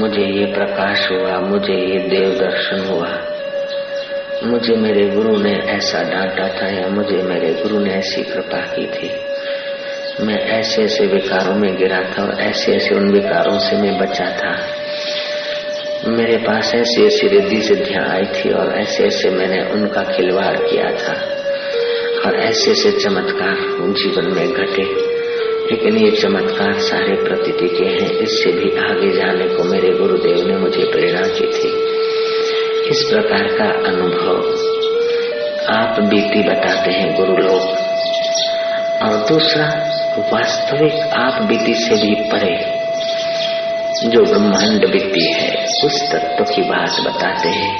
मुझे ये प्रकाश हुआ, मुझे ये देव दर्शन हुआ। मुझे मेरे गुरु ने ऐसा डांटा था या मुझे मेरे गुरु ने ऐसी कृपा की थी। मैं ऐसे ऐसे विकारों में गिरा था और ऐसे ऐसे उन विकारों से मैं बचा था। मेरे पास ऐसी ऐसी रिद्धि सिद्धियाँ आई थी और ऐसे ऐसे मैंने उनका खिलवाड़ किया था। और ऐसे ऐसे चमत्कार जीवन में घटे। लेकिन ये चमत्कार सारे प्रतीति के हैं, इससे भी आगे जाने को मेरे गुरुदेव ने मुझे प्रेरणा की थी। इस प्रकार का अनुभव आप बीती बताते हैं गुरु लोग और दूसरा, वास्तविक आप बीती से भी परे जो ब्रह्मांड बीती है, उस तत्व की बात बताते हैं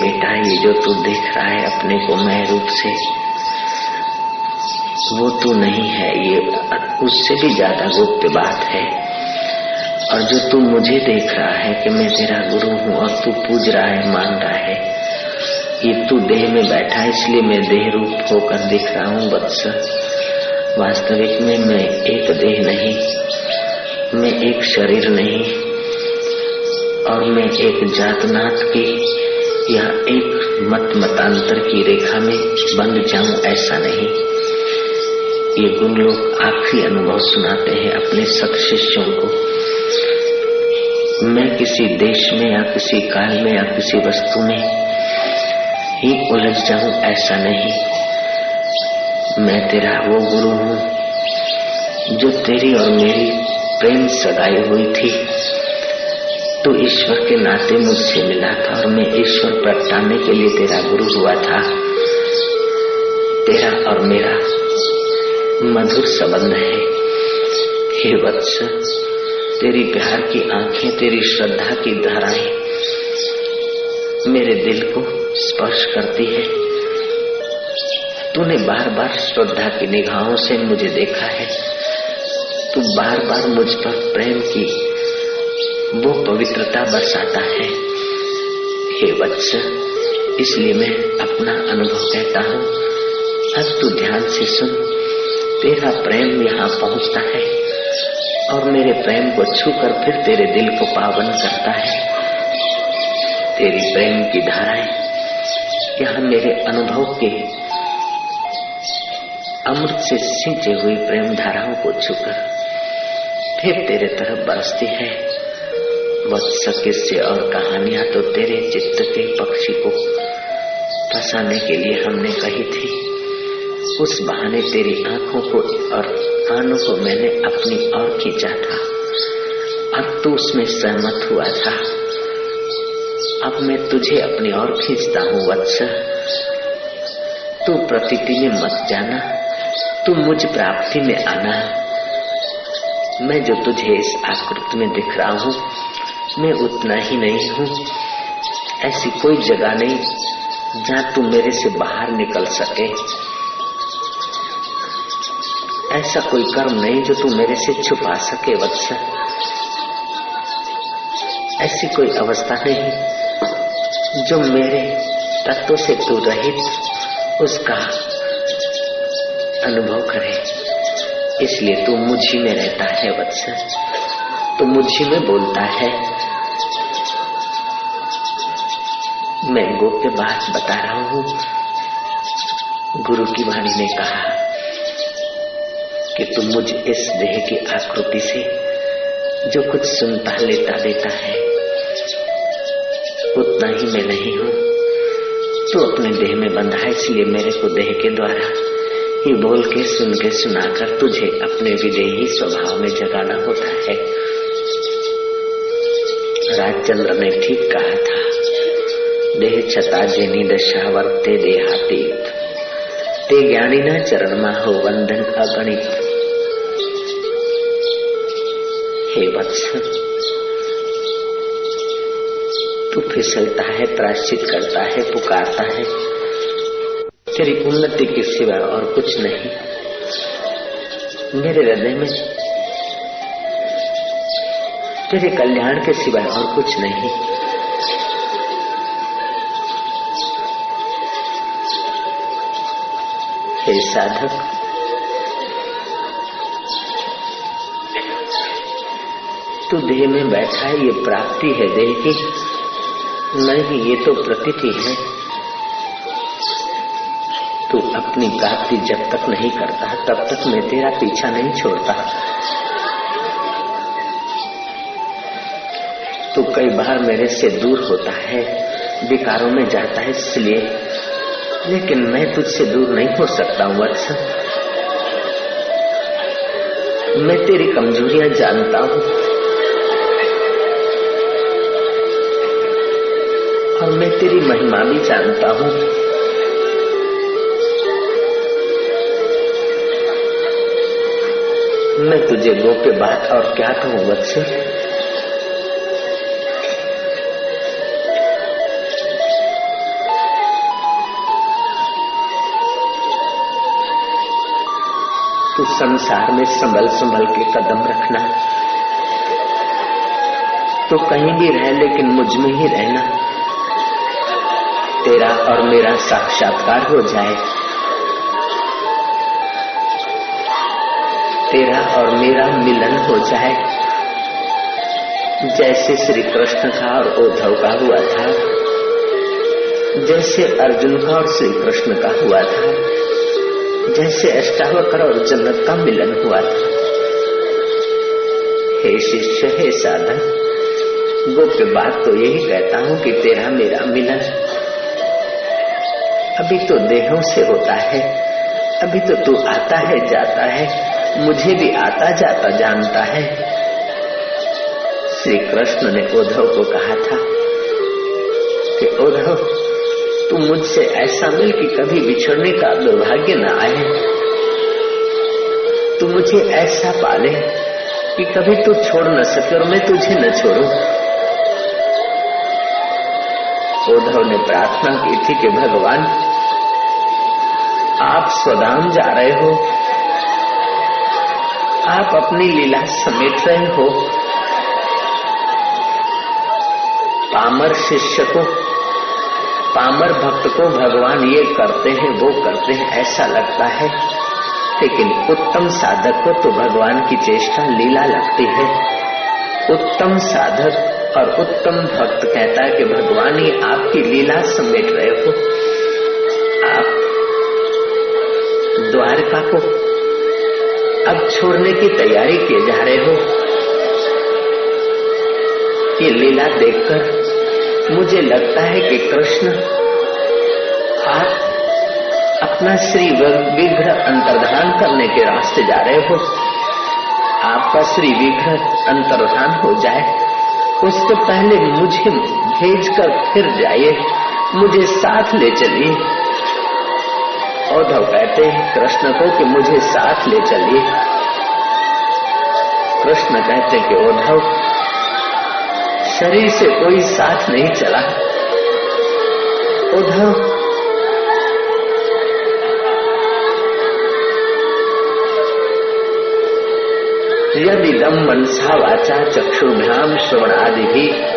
बेटा, ये जो तू देख रहा है अपने को मैं रूप से वो तू नहीं है, ये उससे भी ज़्यादा गुप्त बात है। और जो तू मुझे देख रहा है कि मैं तेरा गुरु हूँ और तू पूज रहा है, मान रहा है, ये तू देह में बैठा है, इसलिए मैं देह रूप होकर दिख रहा हूँ वत्स वास्तविक में मैं एक देह नहीं, मैं एक शरीर नहीं, और मैं एक जातनाथ की या एक मत मतांतर की रेखा में बंद जाऊँ, ऐसा नहीं। ये गुरु लोग आखिरी अनुभव सुनाते हैं अपने सत शिष्यों को। मैं किसी देश में या किसी काल में या किसी वस्तु में ही उलझ जाऊँ, ऐसा नहीं। मैं तेरा वो गुरु हूँ, जो तेरी और मेरी प्रेम सगाई हुई थी। तो ईश्वर के नाते मुझसे मिला था और मैं ईश्वर प्रगटाने के लिए तेरा गुरु हुआ था। तेरा और मेरा मधुर संबंध है। हे वत्स, तेरी प्यार की आँखें, तेरी श्रद्धा की धाराएँ मेरे दिल को स्पर्श करती है। तूने बार बार श्रद्धा की निगाहों से मुझे देखा है। तू बार बार मुझ पर प्रेम की वो पवित्रता बरसाता है। हे वत्स, इसलिए मैं अपना अनुभव कहता हूँ। अब तू ध्यान से सुन। तेरा प्रेम यहाँ पहुँचता है और मेरे प्रेम को छूकर फिर तेरे दिल को पावन करता है। तेरी प्रेम की धाराएँ यहाँ मेरे अनुभव के अमृत से सिंचे हुई प्रेम धाराओं को छूकर फिर तेरे तरफ़ बरसती है। वत्स किस्से और कहानियाँ तो तेरे चित्त के पक्षी को फंसाने के लिए हमने कही थी। उस बहाने तेरी आँखों को और कानों को मैंने अपनी ओर खींचा था। अब तू उसमें सहमत हुआ था। अब मैं तुझे अपनी ओर खींचता हूँ, वत्स। तू प्रतीति में मत जाना। तू मुझ प्राप्ति में आना। मैं जो तुझे इस आकृति में दिख रहा हूँ, मैं उतना ही नहीं हूँ। ऐसी कोई जगह नहीं जहाँ तू मेरे से बाहर निकल सके। ऐसा कोई कर्म नहीं जो तू मेरे से छुपा सके, वत्स। ऐसी कोई अवस्था नहीं जो मेरे तत्व से तू रहित उसका अनुभव करे। इसलिए तू मुझी में रहता है, वत्स। तू मुझी में बोलता है। मैं गोप्य बात बता रहा हूँ। गुरु की वाणी ने कहा कि तू मुझ इस देह की आकृति से जो कुछ सुनता, लेता, देता है, उतना ही मैं नहीं हूँ। तू अपने देह में बंधा है, इसलिए मेरे को देह के द्वारा ये बोल के, सुन के, सुनाकर तुझे अपने विदेही स्वभाव में जगाना होता है। राजचंद्र ने ठीक कहा था। देह छता जेनी दशा वर्ते देहातीत। ते ज्ञानी न चरण में हो हे वत्स तू फिसलता है प्राश्चित करता है, पुकारता है। तेरी उन्नति के सिवा और कुछ नहीं। मेरे हृदय में तेरे कल्याण के सिवाय और कुछ नहीं। हे साधक तू देह में बैठा है, ये प्राप्ति है देह की। नहीं, ये तो प्रतीति है। तू अपनी प्राप्ति जब तक नहीं करता, तब तक मैं तेरा पीछा नहीं छोड़ता। तू कई बार मेरे से दूर होता है, विकारों में जाता है, इसलिए। लेकिन मैं तुझसे दूर नहीं हो सकता हूँ वत्स। मैं तेरी कमजोरियाँ जानता हूँ। और मैं तेरी महिमा भी जानता हूँ। मैं तुझे गोप्य बात और क्या कहूँ, बच्चे? तू संसार में संभल संभल के कदम रखना। तो कहीं भी रह, लेकिन मुझमें ही रहना। तेरा और मेरा साक्षात्कार हो जाए। तेरा और मेरा मिलन हो जाए। जैसे श्री कृष्ण का और उद्धव का हुआ था, जैसे अर्जुन का और श्री कृष्ण का हुआ था, जैसे अष्टावकर और जन्नत का मिलन हुआ था। हे शिष्य, हे साधन, गुप्त बात तो यही कहता हूँ कि तेरा मेरा मिलन अभी तो देहों से होता है, अभी तो तू आता है, जाता है, मुझे भी आता जाता जानता है। श्री कृष्ण ने उद्धव को कहा था कि, उद्धव, तू मुझसे ऐसा मिल कि कभी बिछड़ने का दुर्भाग्य न आए। तू मुझे ऐसा पाले कि कभी तू छोड़ न सके और मैं तुझे न छोड़ू। उद्धव ने प्रार्थना की थी कि भगवान, आप स्वधाम जा रहे हो। आप अपनी लीला समेट रहे हो। पामर शिष्य को, पामर भक्त को भगवान ये करते हैं, वो करते हैं, ऐसा लगता है। लेकिन उत्तम साधक को तो भगवान की चेष्टा लीला लगती है। उत्तम साधक और उत्तम भक्त कहता है कि भगवान ये आपकी लीला समेट रहे हो। आप द्वारका को अब छोड़ने की तैयारी किए जा रहे हो। ये लीला देखकर मुझे लगता है कि कृष्ण आप अपना श्री विग्रह अंतर्धान करने के रास्ते जा रहे हो। आपका श्री विग्रह अंतर्धान हो जाए। उसके पहले मुझे भेज कर फिर जाइए, मुझे साथ ले चलिए। औधव कहते हैं, कृष्ण को कि मुझे साथ ले चलिए। कृष्ण कहते कि औधव शरीर से कोई साथ नहीं चला। उद्धव यदि दम मनसा वाचा चक्षुभ्याम श्रवणादि भी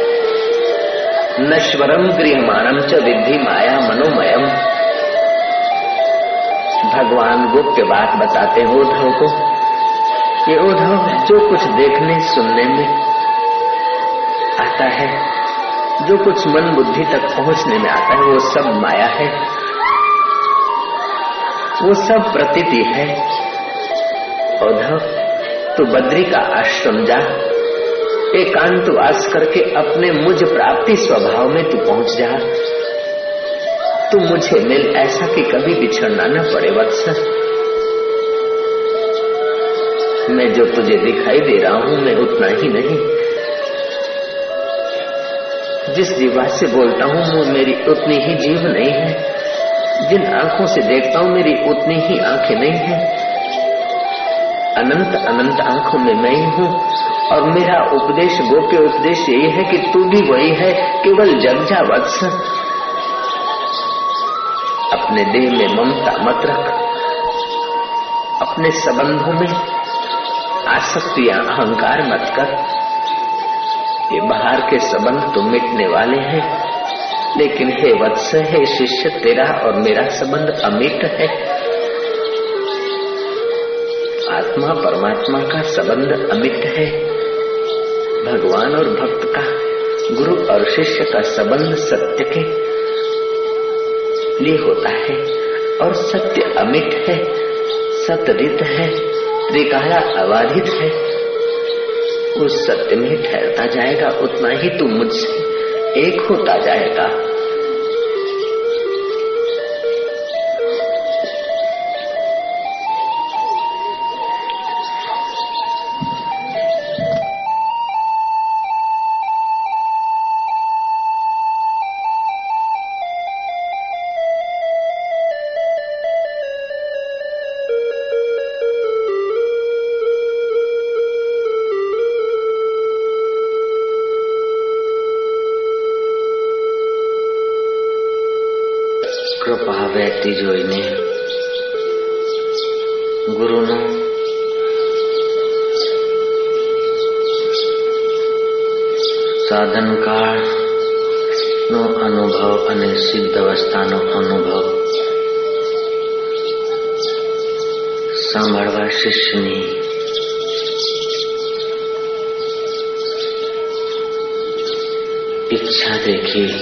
नश्वरम गृहमाणम च विधि माया मनोमयम। भगवान गुप्त बात बताते हैं उद्धव को। ये उद्धव जो कुछ देखने, सुनने में आता है, जो कुछ मन बुद्धि तक पहुँचने में आता है, वो सब माया है। वो सब प्रतीति है। उद्धव तू बद्री का आश्रम जा। एकांत वास करके अपने मुझ प्राप्ति स्वभाव में तू पहुँच जा। तू मुझे मिल ऐसा कि कभी बिछड़ना न पड़े वत्स मैं जो तुझे दिखाई दे रहा हूँ, मैं उतना ही नहीं। जिस जीवा से बोलता हूँ, वो मेरी उतनी ही जीव नहीं है। जिन आँखों से देखता हूँ, मेरी उतनी ही आँखें नहीं है। अनंत अनंत आँखों में मैं ही। हूँ और मेरा उपदेश, गोप्य उपदेश यही है कि तू भी वही है, केवल जग जा वत्स। अपने देह में ममता मत रख। अपने संबंधों में आसक्ति या अहंकार मत कर। ये बाहर के संबंध तो मिटने वाले हैं। लेकिन हे वत्स, हे शिष्य, तेरा और मेरा संबंध अमिट है। आत्मा परमात्मा का संबंध अमित है। भगवान और भक्त का, गुरु और शिष्य का संबंध सत्य के लिए होता है और सत्य अमित है, सतरित है त्रिकाला अबाधित है। उस सत्य में ठहरता जाएगा, उतना ही तू मुझसे एक होता जाएगा। ઈચ્છા દેખી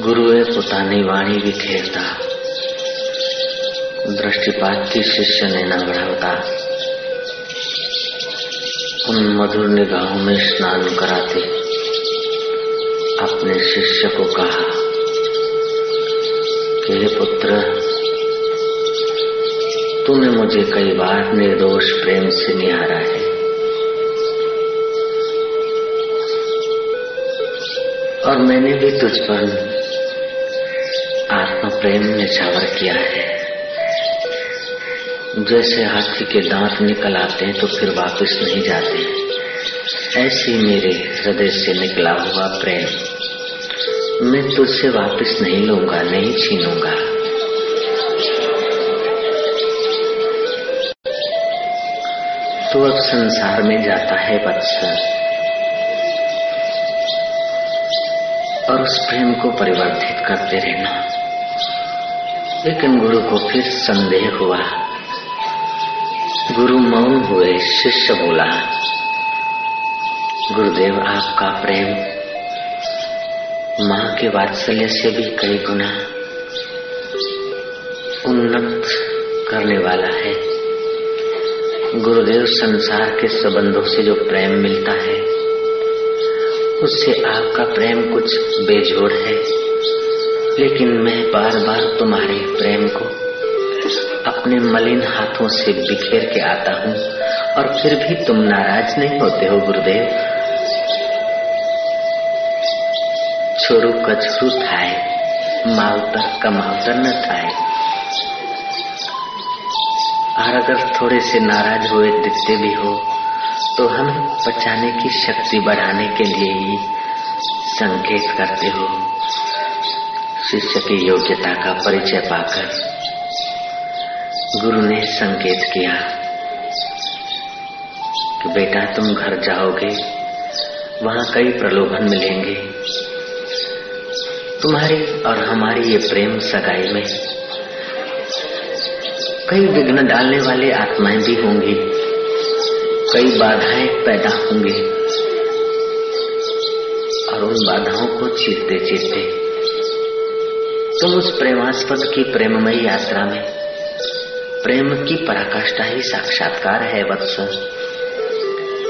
ગુરુએ પોતાની વાણી વિખેરતા दृष्टिपात शिष्य ने बढ़ावता उन मधुर निगाहों में स्नान कराते अपने शिष्य को कहा कि हे पुत्र तूने मुझे कई बार निर्दोष प्रेम से निहारा है और मैंने भी तुझ पर आत्म प्रेम ने निछावर किया है। जैसे हाथी के दांत निकल आते हैं तो फिर वापस नहीं जाते। ऐसे मेरे हृदय से निकला हुआ प्रेम। मैं तुझसे वापस नहीं लूँगा, नहीं छीनूँगा। तो अब संसार में जाता है वत्स और उस प्रेम को परिवर्तित करते रहना। लेकिन गुरु को फिर संदेह हुआ। गुरु मौन हुए शिष्य बोला, गुरुदेव, आपका प्रेम माँ के वात्सल्य से भी कई गुना उन्नत करने वाला है। गुरुदेव, संसार के संबंधों से जो प्रेम मिलता है उससे आपका प्रेम कुछ बेजोड़ है, लेकिन मैं बार बार तुम्हारे प्रेम को अपने मलिन हाथों से बिखेर के आता हूँ, और फिर भी तुम नाराज़ नहीं होते हो, गुरुदेव। छोरू कछरू थाय मावतर कमावतर न थाय और अगर थोड़े से नाराज़ हुए दिखते भी हो तो हमें बचाने की शक्ति बढ़ाने के लिए ही संकेत करते हो। शिष्य की योग्यता का परिचय पाकर गुरु ने संकेत किया कि बेटा, तुम घर जाओगे, वहाँ कई प्रलोभन मिलेंगे। तुम्हारी और हमारी ये प्रेम सगाई में कई विघ्न डालने वाली आत्माएँ भी होंगी। कई बाधाएँ पैदा होंगी। और उन बाधाओं को चीरते चीरते तुम उस प्रेमास्पद की प्रेममयी यात्रा में प्रेम की पराकाष्ठा ही साक्षात्कार है, वत्स।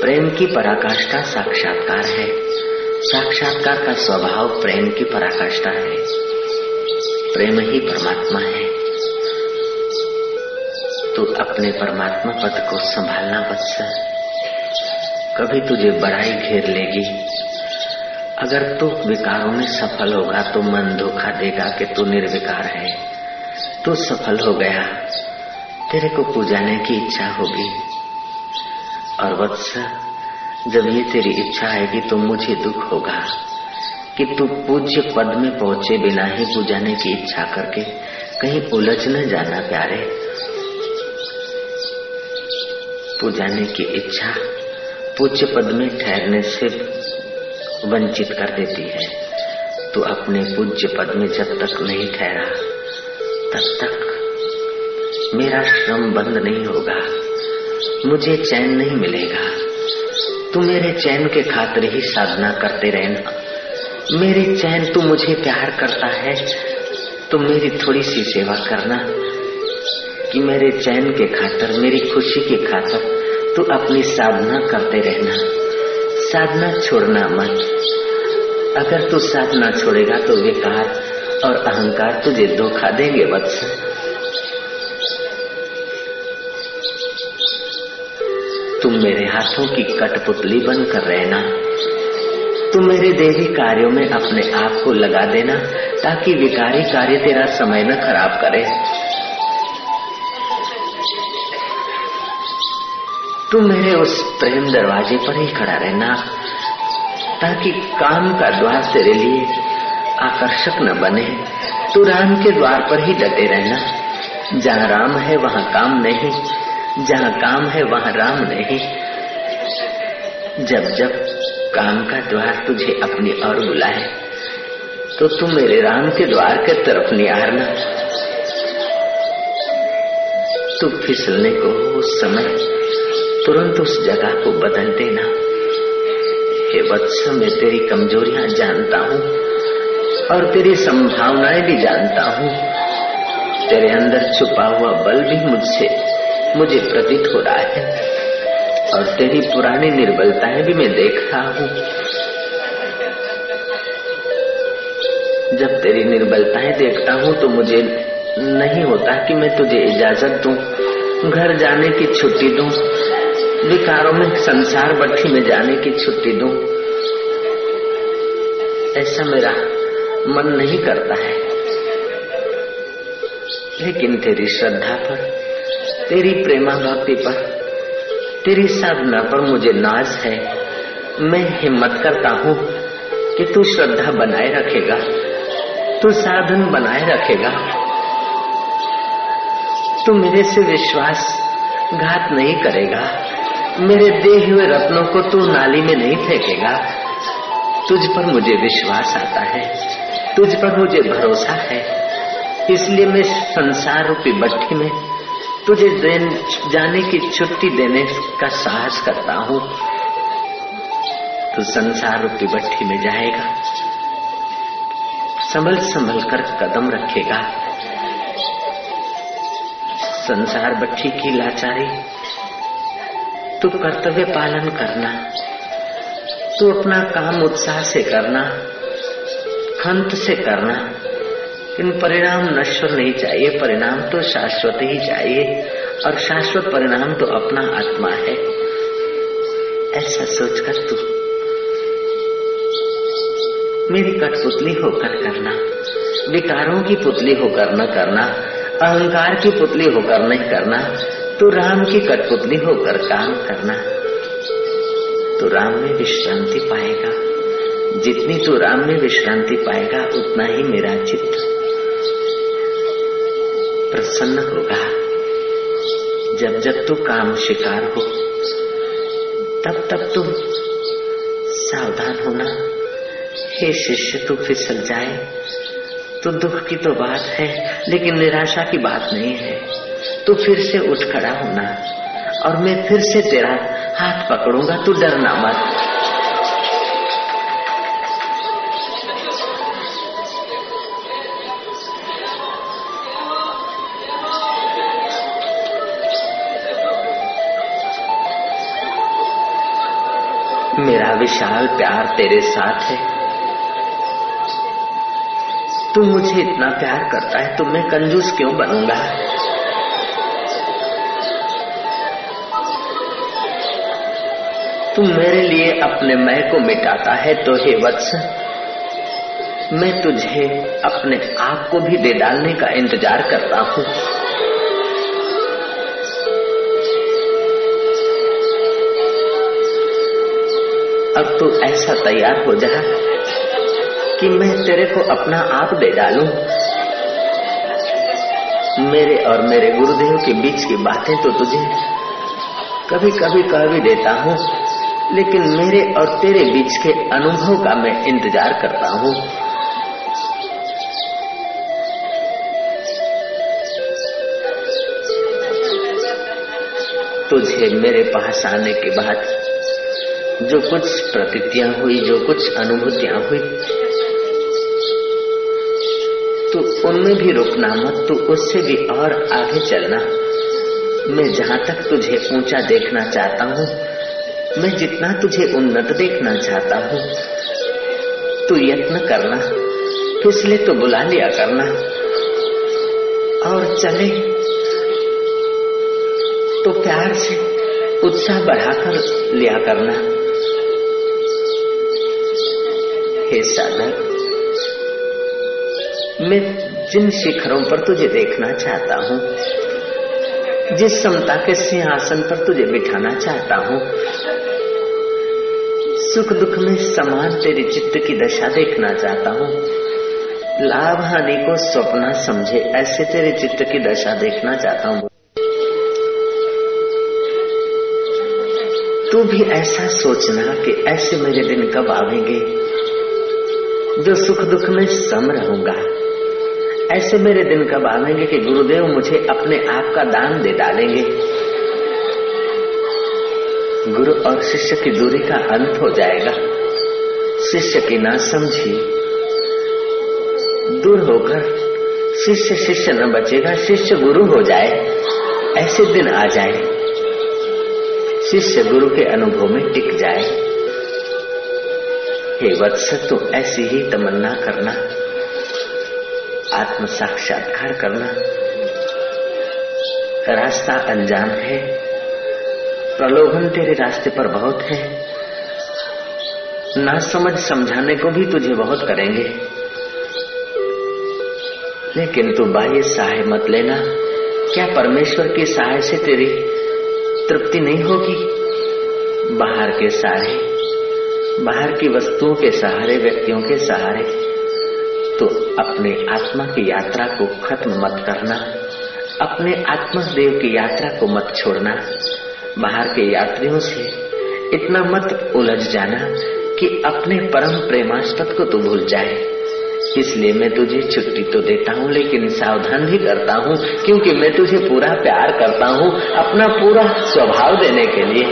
प्रेम की पराकाष्ठा साक्षात्कार है। साक्षात्कार का स्वभाव प्रेम की पराकाष्ठा है। प्रेम ही परमात्मा है। तो अपने परमात्मा पद को संभालना, वत्स। कभी तुझे बड़ाई घेर लेगी। अगर तू विकारों में सफल होगा तो मन धोखा देगा कि तू निर्विकार है। तू सफल हो गया। तेरे को पूजाने की इच्छा होगी। और वत्स, जब ये तेरी इच्छा आएगी तो मुझे दुख होगा कि तू पूज्य पद में पहुँचे बिना ही पूजाने की इच्छा करके कहीं उलझ न जाना, प्यारे। पूजाने की इच्छा पूज्य पद में ठहरने से वंचित कर देती है। तो अपने पूज्य पद में जब तक नहीं ठहरा, तब तक मेरा श्रम बंद नहीं होगा। मुझे चैन नहीं मिलेगा। तू मेरे चैन के खातिर ही साधना करते रहना। मेरे चैन तू मुझे प्यार करता है तो मेरी थोड़ी सी सेवा करना कि मेरे चैन के खातर, मेरी खुशी के खातर तू अपनी साधना करते रहना। साधना छोड़ना मत। अगर तू साधना छोड़ेगा तो विकार और अहंकार तुझे धोखा देंगे, वत्स। तुम मेरे हाथों की कठपुतली बनकर रहना। तुम मेरे देवी कार्यों में अपने आप को लगा देना ताकि विकारी कार्य तेरा समय न खराब करे। तुम मेरे उस प्रेम दरवाजे पर ही खड़ा रहना, ताकि काम का द्वार तेरे लिए आकर्षक न बने। तू राम के द्वार पर ही डटे रहना। जहाँ राम है, वहाँ काम नहीं। जहाँ काम है, वहाँ राम नहीं। जब जब काम का द्वार तुझे अपनी ओर बुलाए तो तुम मेरे राम के द्वार के तरफ़ निहारना तू फिसलने को उस समय तुरंत उस जगह को बदल देना। हे वत्स मैं तेरी कमजोरियाँ जानता हूँ और तेरी संभावनाएँ भी जानता हूँ। तेरे अंदर छुपा हुआ बल भी मुझसे, मुझे प्रतीत हो रहा है और तेरी पुरानी निर्बलताएँ भी मैं देख रहा हूँ। जब तेरी निर्बलताएँ देखता हूँ तो मुझे नहीं होता कि मैं तुझे इजाज़त दूँ, घर जाने की छुट्टी दूँ विकारों में संसार बट्टी में जाने की छुट्टी दूँ। ऐसा मेरा मन नहीं करता है। लेकिन तेरी श्रद्धा पर, तेरी प्रेमा भक्ति पर, तेरी साधना पर मुझे नाज है। मैं हिम्मत करता हूँ कि तू श्रद्धा बनाए रखेगा, तू साधन बनाए रखेगा। तू मेरे से विश्वास घात नहीं करेगा। मेरे दे हुए रत्नों को तू नाली में नहीं फेंकेगा। तुझ पर मुझे विश्वास आता है। तुझ पर मुझे भरोसा है। इसलिए मैं संसार रूपी भट्टी में तुझे देन, जाने की छुट्टी देने का साहस करता हूँ। तो संसार रूपी भट्टी में जाएगा। संभल संभल कर कदम रखेगा। संसार भट्टी की लाचारी तू कर्तव्य पालन करना, तू अपना काम उत्साह से करना खंत से करना इन परिणाम नश्वर नहीं चाहिए, परिणाम तो शाश्वत ही चाहिए, और शाश्वत परिणाम तो अपना आत्मा है। ऐसा सोचकर तू मेरी कठपुतली होकर करना, विकारों की पुतली होकर न करना, अहंकार की पुतली होकर नहीं करना तो राम की कठपुतली होकर काम करना। तो राम में विश्रांति पाएगा। जितनी तू राम में विश्रांति पाएगा, उतना ही मेरा चित्त प्रसन्न होगा। जब जब तू काम शिकार हो, तब तब तू सावधान होना। हे शिष्य, तू फिसल जाए। तो दुख की तो बात है, लेकिन निराशा की बात नहीं है। तू फिर से उठ खड़ा होना। और मैं फिर से तेरा हाथ पकड़ूँगा, तू डरना मत। मेरा विशाल प्यार तेरे साथ है। तू मुझे इतना प्यार करता है तो मैं कंजूस क्यों बनूँगा? तू मेरे लिए अपने मैं को मिटाता है तो हे वत्स, मैं तुझे अपने आप को भी दे डालने का इंतज़ार करता हूँ। अब तू ऐसा तैयार हो जा कि मैं तेरे को अपना आप दे डालूं। मेरे और मेरे गुरुदेव के बीच की बातें तो तुझे कभी कभी कह भी देता हूँ। लेकिन मेरे और तेरे बीच के अनुभव का मैं इंतज़ार करता हूँ। तुझे मेरे पास आने के बाद जो कुछ प्रतीतियाँ हुई, जो कुछ अनुभूतियाँ हुई तो उनमें भी रुकना मत तो उससे भी और आगे चलना। मैं जहाँ तक तुझे ऊँचा देखना चाहता हूँ मैं जितना तुझे उन्नत देखना चाहता हूँ, तू यत्न करना, फिसले तो बुला लिया करना। और चले तो प्यार से उत्साह बढ़ाकर लिया करना। हे साधक, मैं जिन शिखरों पर तुझे देखना चाहता हूँ, जिस समता के सिंहासन पर तुझे बिठाना चाहता हूँ सुख दुख में समान तेरे चित्त की दशा देखना चाहता हूँ। लाभ हानि को स्वप्न समझे, ऐसे तेरे चित्त की दशा देखना चाहता हूँ। तू भी ऐसा सोचना कि ऐसे मेरे दिन कब आवेंगे। जो सुख दुख में सम रहूँगा, ऐसे मेरे दिन कब आवेंगे कि गुरुदेव मुझे अपने आप का दान दे डालेंगे। गुरु और शिष्य की दूरी का अंत हो जाएगा। शिष्य की ना समझी, दूर होकर शिष्य शिष्य न बचेगा, शिष्य गुरु हो जाए, ऐसे दिन आ जाए। शिष्य गुरु के अनुभव में टिक जाए। हे वत्स तो ऐसी ही तमन्ना करना, आत्म साक्षात्कार करना। रास्ता अनजान है प्रलोभन तेरे रास्ते पर बहुत है। ना समझ समझाने को भी तुझे बहुत करेंगे। लेकिन तू बाह्य सहाय मत लेना। क्या परमेश्वर की सहाय से तेरी तृप्ति नहीं होगी? बाहर के सहारे, बाहर की वस्तुओं के सहारे, व्यक्तियों के सहारे तो अपने आत्मा की यात्रा को खत्म मत करना। अपने आत्मा देव की यात्रा को मत छोड़ना। बाहर के यात्रियों से इतना मत उलझ जाना कि अपने परम प्रेमास्पद को तो भूल जाए। इसलिए मैं तुझे छुट्टी तो देता हूँ, लेकिन सावधान भी करता हूँ, क्योंकि मैं तुझे पूरा प्यार करता हूँ, अपना पूरा स्वभाव देने के लिए।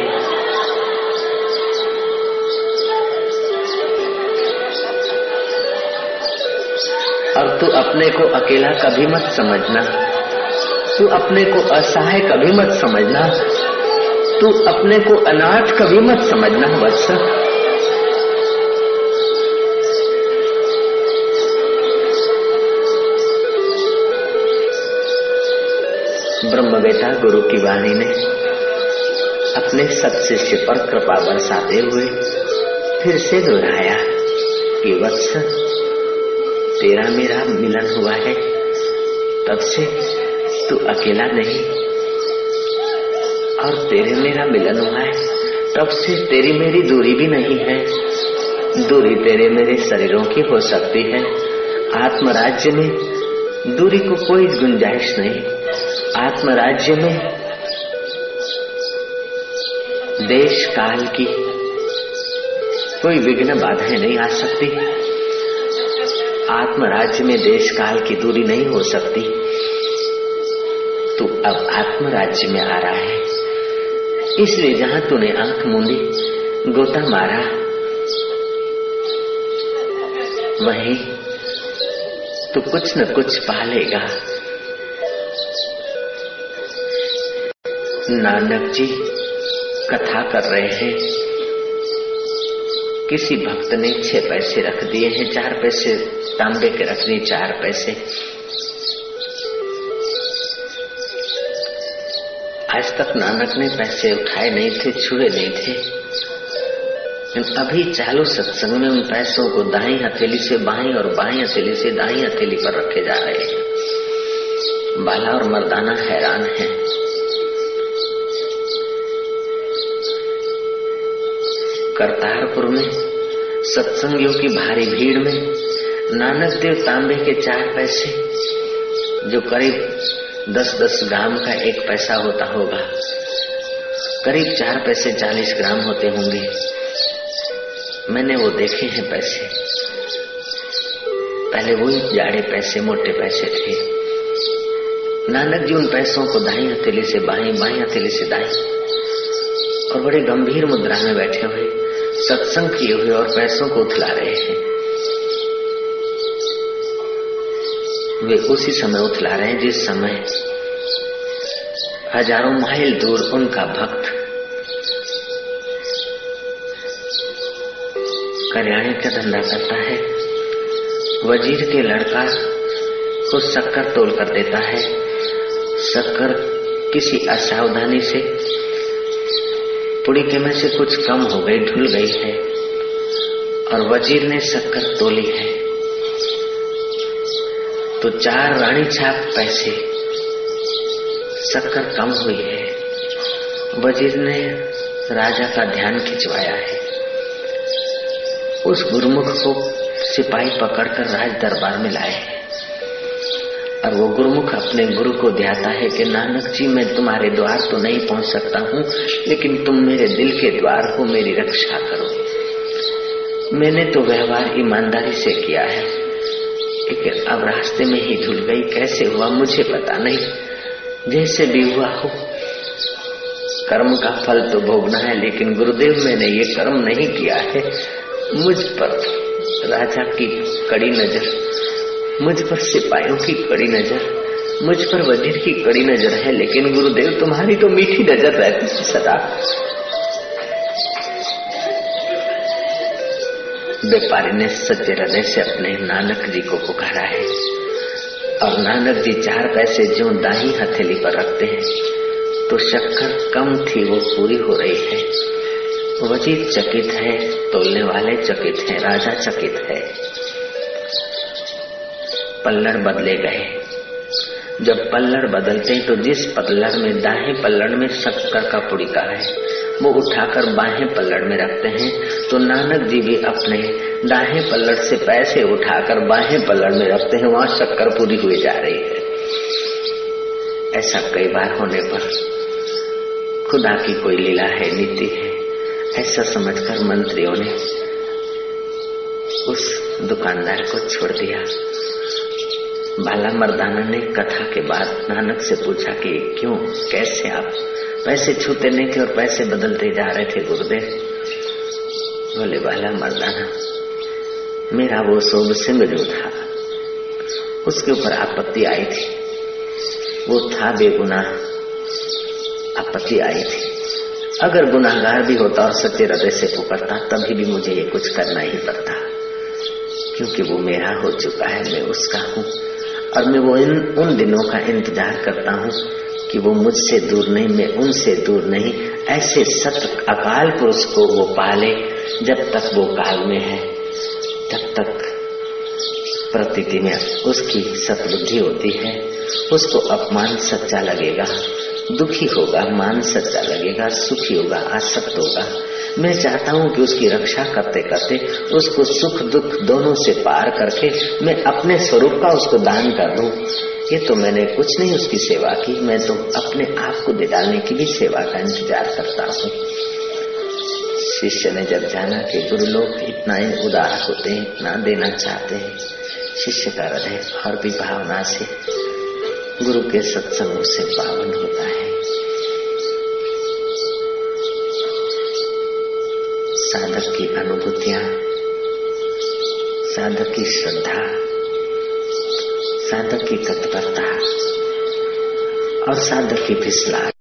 और तू अपने को अकेला कभी मत समझना। तू अपने को असहाय कभी मत समझना। तू अपने को अनाथ कभी मत समझना वत्स ब्रह्म बेटा, गुरु की वाणी ने अपने सत्शिष्य पर कृपा बरसाते हुए फिर से दोहराया कि वत्स, तेरा मेरा मिलन हुआ है, तब से तू अकेला नहीं। और तेरे मेरा मिलन हुआ है। तब से तेरी मेरी दूरी भी नहीं है। दूरी तेरे मेरे शरीरों की हो सकती है। आत्मराज्य में दूरी को कोई गुंजाइश नहीं। आत्मराज्य में देश काल की कोई विघ्न बाधाएँ नहीं आ सकती। आत्मराज्य में देश काल की दूरी नहीं हो सकती। तू अब आत्मराज्य में आ रहा है। इसलिए जहाँ तूने आँख मूंदी, गोता मारा, वहीं तो कुछ न कुछ पालेगा नानक जी, कथा कर रहे हैं। किसी भक्त ने छह पैसे रख दिए हैं, चार पैसे तांबे के रख दिए चार पैसे। आज तक नानक ने पैसे उठाए नहीं थे, छुए नहीं थे। अभी चालू सत्संग में उन पैसों को दाई हथेली से बाई और बाई हथेली से दाई हथेली पर रखे जा रहे हैं। बाला और मर्दाना हैरान है। करतारपुर में, सत्संगियों की भारी भीड़ में, नानक देव तांबे के चार पैसे, जो करीब दस दस ग्राम का एक पैसा होता होगा। करीब चार पैसे चालीस ग्राम होते होंगे। मैंने वो देखे हैं पैसे। पहले वही जाड़े पैसे, मोटे पैसे थे। नानक जी उन पैसों को दाई हथेली से बाएँ बाएँ हथेली से दाई और बड़े गंभीर मुद्रा में बैठे हुए सत्संग किए हुए और पैसों को उथला रहे हैं। वे उसी समय उथला रहे हैं जिस समय हज़ारों माइल दूर उनका भक्त करियाने का धंधा करता है। वज़ीर के लड़का को शक्कर तोल कर देता है। शक्कर किसी असावधानी से पुड़ी के में से कुछ कम हो गई ढुल गई है और वज़ीर ने शक्कर तोली है। तो चार रानी छाप पैसे। शक्कर कम हुई है। वज़ीर ने राजा का ध्यान खिंचवाया है। उस गुरुमुख को सिपाही पकड़कर राज दरबार में लाए। और वो गुरुमुख अपने गुरु को ध्याता है कि, नानक जी, मैं तुम्हारे द्वार तो नहीं पहुँच सकता हूँ, लेकिन तुम मेरे दिल के द्वार को मेरी रक्षा करो। मैंने तो व्यवहार ईमानदारी से किया है। लेकिन अब रास्ते में ही धुल गई, कैसे हुआ मुझे पता नहीं। जैसे भी हुआ हो। कर्म का फल तो भोगना है, लेकिन गुरुदेव मैंने ये कर्म नहीं किया है। मुझ पर राजा की कड़ी नज़र, मुझ पर सिपाहियों की कड़ी नज़र, मुझ पर वज़ीर की कड़ी नज़र है, लेकिन गुरुदेव तुम्हारी तो मीठी नज़र रहती सदा। व्यापारी ने सच्चे हृदय से अपने नानक जी को पुकारा है। और नानक जी चार पैसे जो दाही हथेली पर रखते हैं तो शक्कर कम थी, वो पूरी हो रही है। वज़ीर चकित है, तोलने वाले चकित हैं, राजा चकित है। पल्लड़ बदले गए। जब पल्लड़ बदलते हैं तो जिस पल्लड़ में, दाहे पल्लड़ में शक्कर का पुड़िका है वो उठाकर बाहें पल्लड़ में रखते हैं तो नानक जी भी अपने दाहे पल्लड़ से पैसे उठाकर बाहें पल्लड़ में रखते हैं, वहाँ शक्कर पूरी हुई जा रही है। ऐसा कई बार होने पर खुदा की कोई लीला है, नीति है, ऐसा समझकर मंत्रियों ने उस दुकानदार को छोड़ दिया। बाला मर्दाना ने कथा के बाद नानक से पूछा कि क्यों, कैसे आप पैसे छूते नहीं थे और पैसे बदलते जा रहे थे गुरुदेव बोले, बाला मर्दाना मेरा वो सिंह जो था, उसके ऊपर आपत्ति आई थी। वो था बेगुनाह। आपत्ति आई थी। अगर गुनाहगार भी होता और सच्चे हृदय से पुकरता, तभी भी मुझे ये कुछ करना ही पड़ता। क्योंकि वो मेरा हो चुका है, मैं उसका हूँ। और मैं वो इन, उन दिनों का इंतज़ार करता हूँ कि वो मुझसे दूर नहीं, मैं उनसे दूर नहीं। ऐसे सत अकाल पुरुष को वो पाले जब तक वो काल में है। तब तक प्रतीति में उसकी सतबुद्धि होती है। उसको अपमान सच्चा लगेगा, दुखी होगा, मान सच्चा लगेगा, सुखी होगा, आसक्त होगा। मैं चाहता हूँ कि उसकी रक्षा करते करते उसको सुख दुख दोनों से पार करके मैं अपने स्वरूप का उसको दान कर दूँ। ये तो मैंने कुछ नहीं उसकी सेवा की। मैं तो अपने आप को दे डालने की भी सेवा का इंतज़ार करता हूँ। शिष्य ने जब जाना कि गुरु लोग इतना ही उदार होते हैं, इतना देना चाहते हैं। शिष्य का हृदय और भी भावना से गुरु के सत्संगों से पावन होता है। साधक की अनुभूतियाँ, साधक की श्रद्धा साधक की तत्परता और साधक की फिसला।